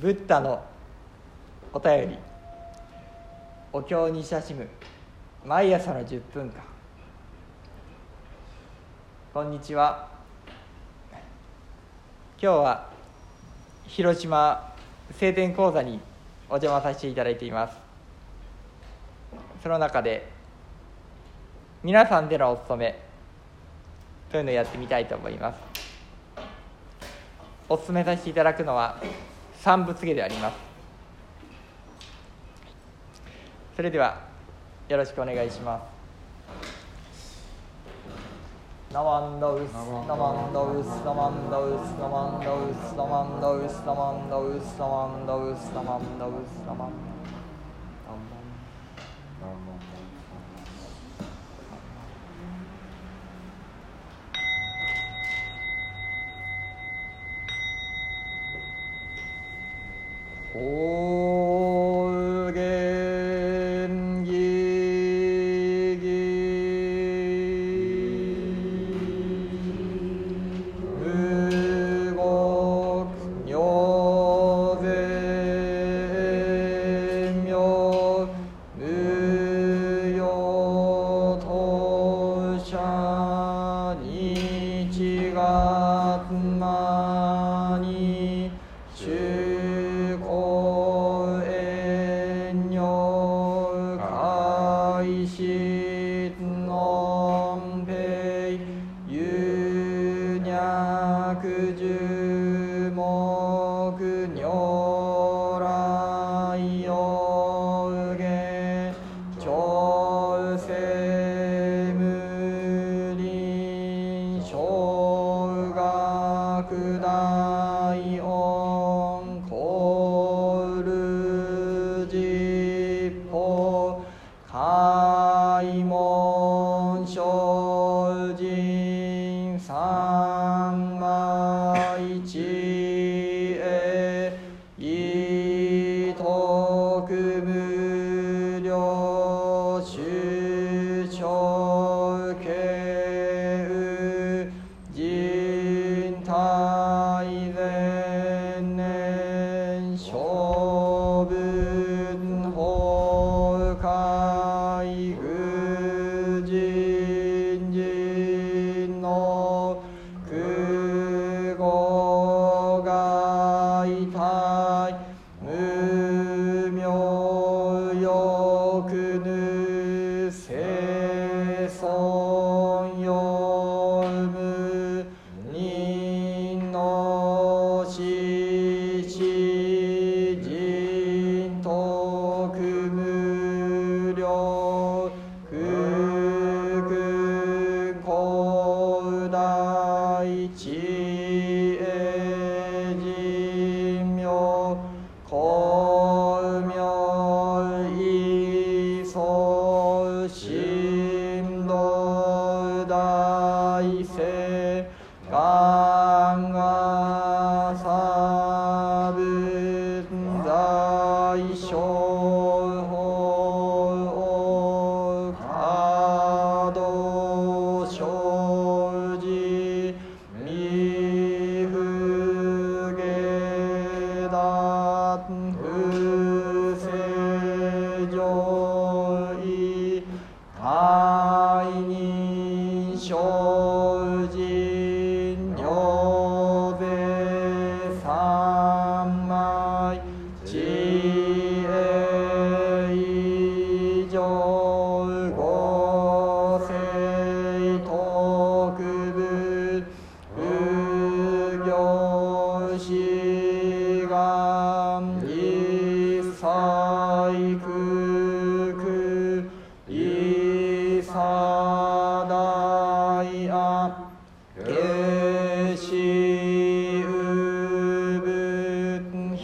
ブッダのお便り。お経に親しむ。毎朝の10分間。こんにちは。今日は広島晴天講座にお邪魔させていただいています。その中で皆さんでのお勤め。というのをやってみたいと思います。お勧めさせていただくのは三仏下であります。それではよろしくお願いします。ナマンドウスナマンドウスナマンドウスナマンドウスナマンドウスナマンドウスナマンドウスナマンドウスナマンダウスナマンダウス。Oh.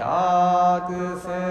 ख्यात से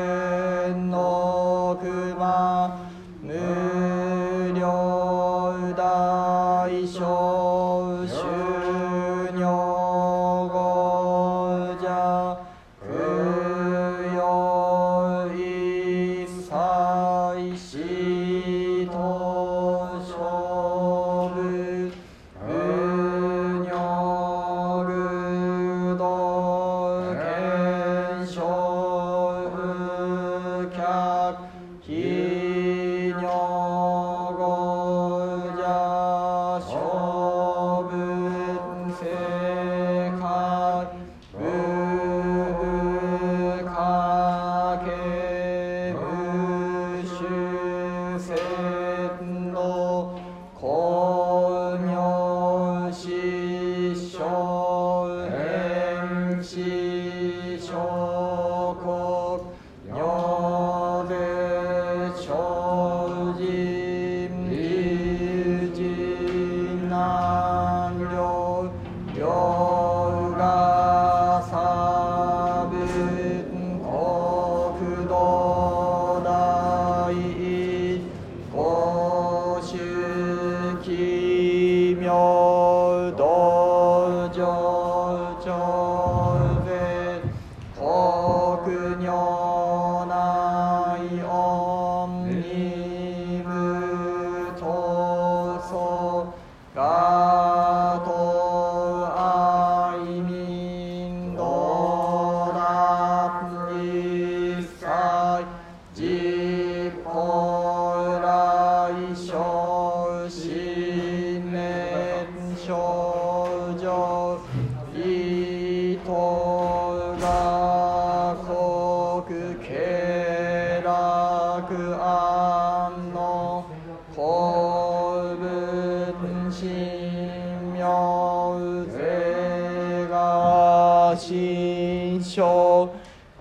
国女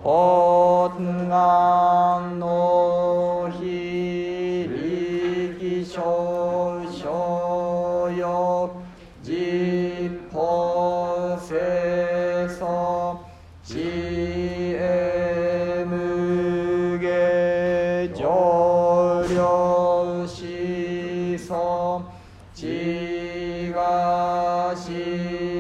本願の非力少々よ。実法清楚知恵無下上量思想知が信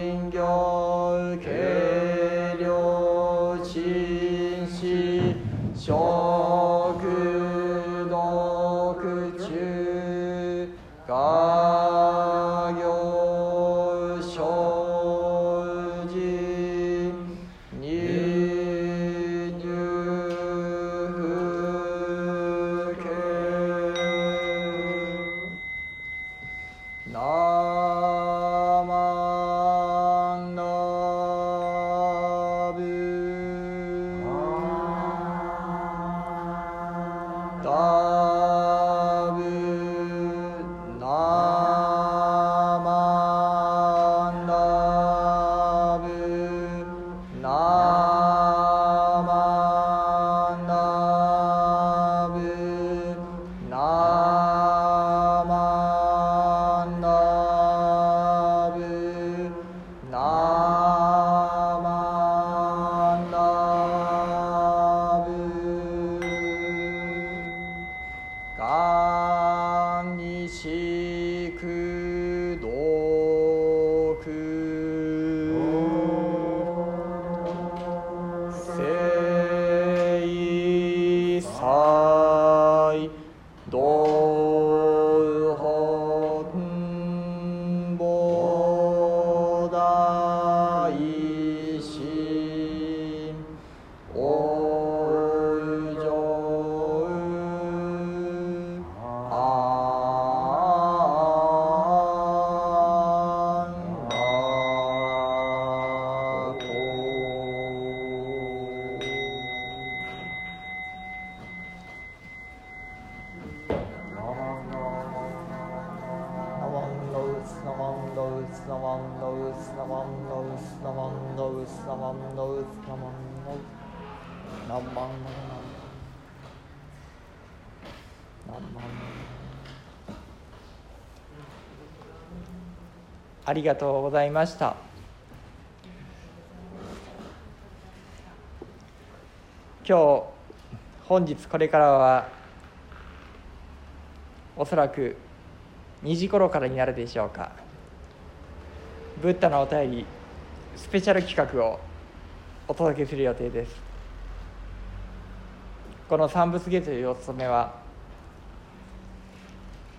マンドウスナマンドウスナマンドウナマンありがとうございました今日本日これからはおそらく2時頃からになるでしょうかブッダのお便りスペシャル企画をお届けする予定です。この三仏芸というお務めは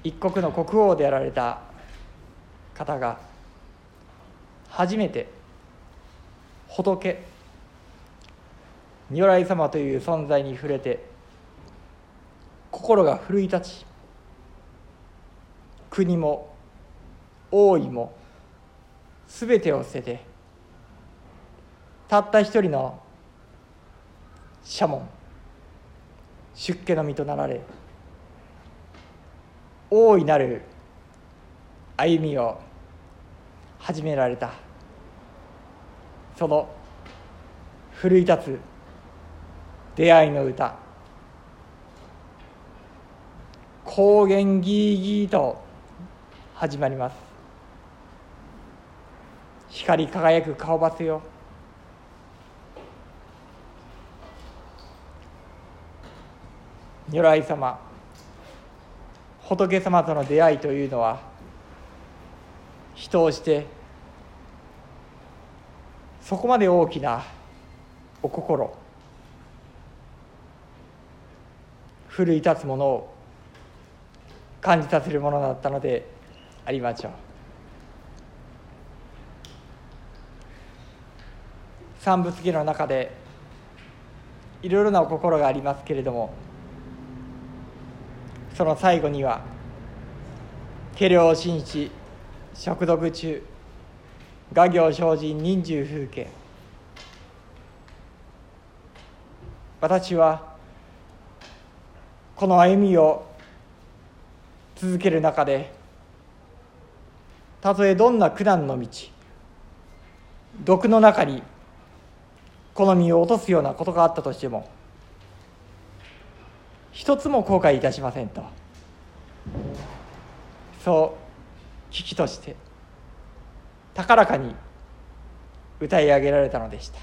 一国の国王であられた方が初めて仏如来様という存在に触れて心が奮い立ち国も王位も全てを捨ててたった一人の社門出家の身となられ大いなる歩みを始められた。その奮い立つ出会いの歌。高原ギーギーと始まります。光り輝く顔バスよ。如来様仏様との出会いというのは人をしてそこまで大きなお心奮い立つものを感じさせるものだったのでありましょう。三仏芸の中でいろいろなお心がありますけれどもその最後には「家領紳士食読中画行精進人住風景」私はこの歩みを続ける中でたとえどんな苦難の道毒の中に好みを落とすようなことがあったとしても一つも後悔いたしませんと。そう危機として高らかに歌い上げられたのでした。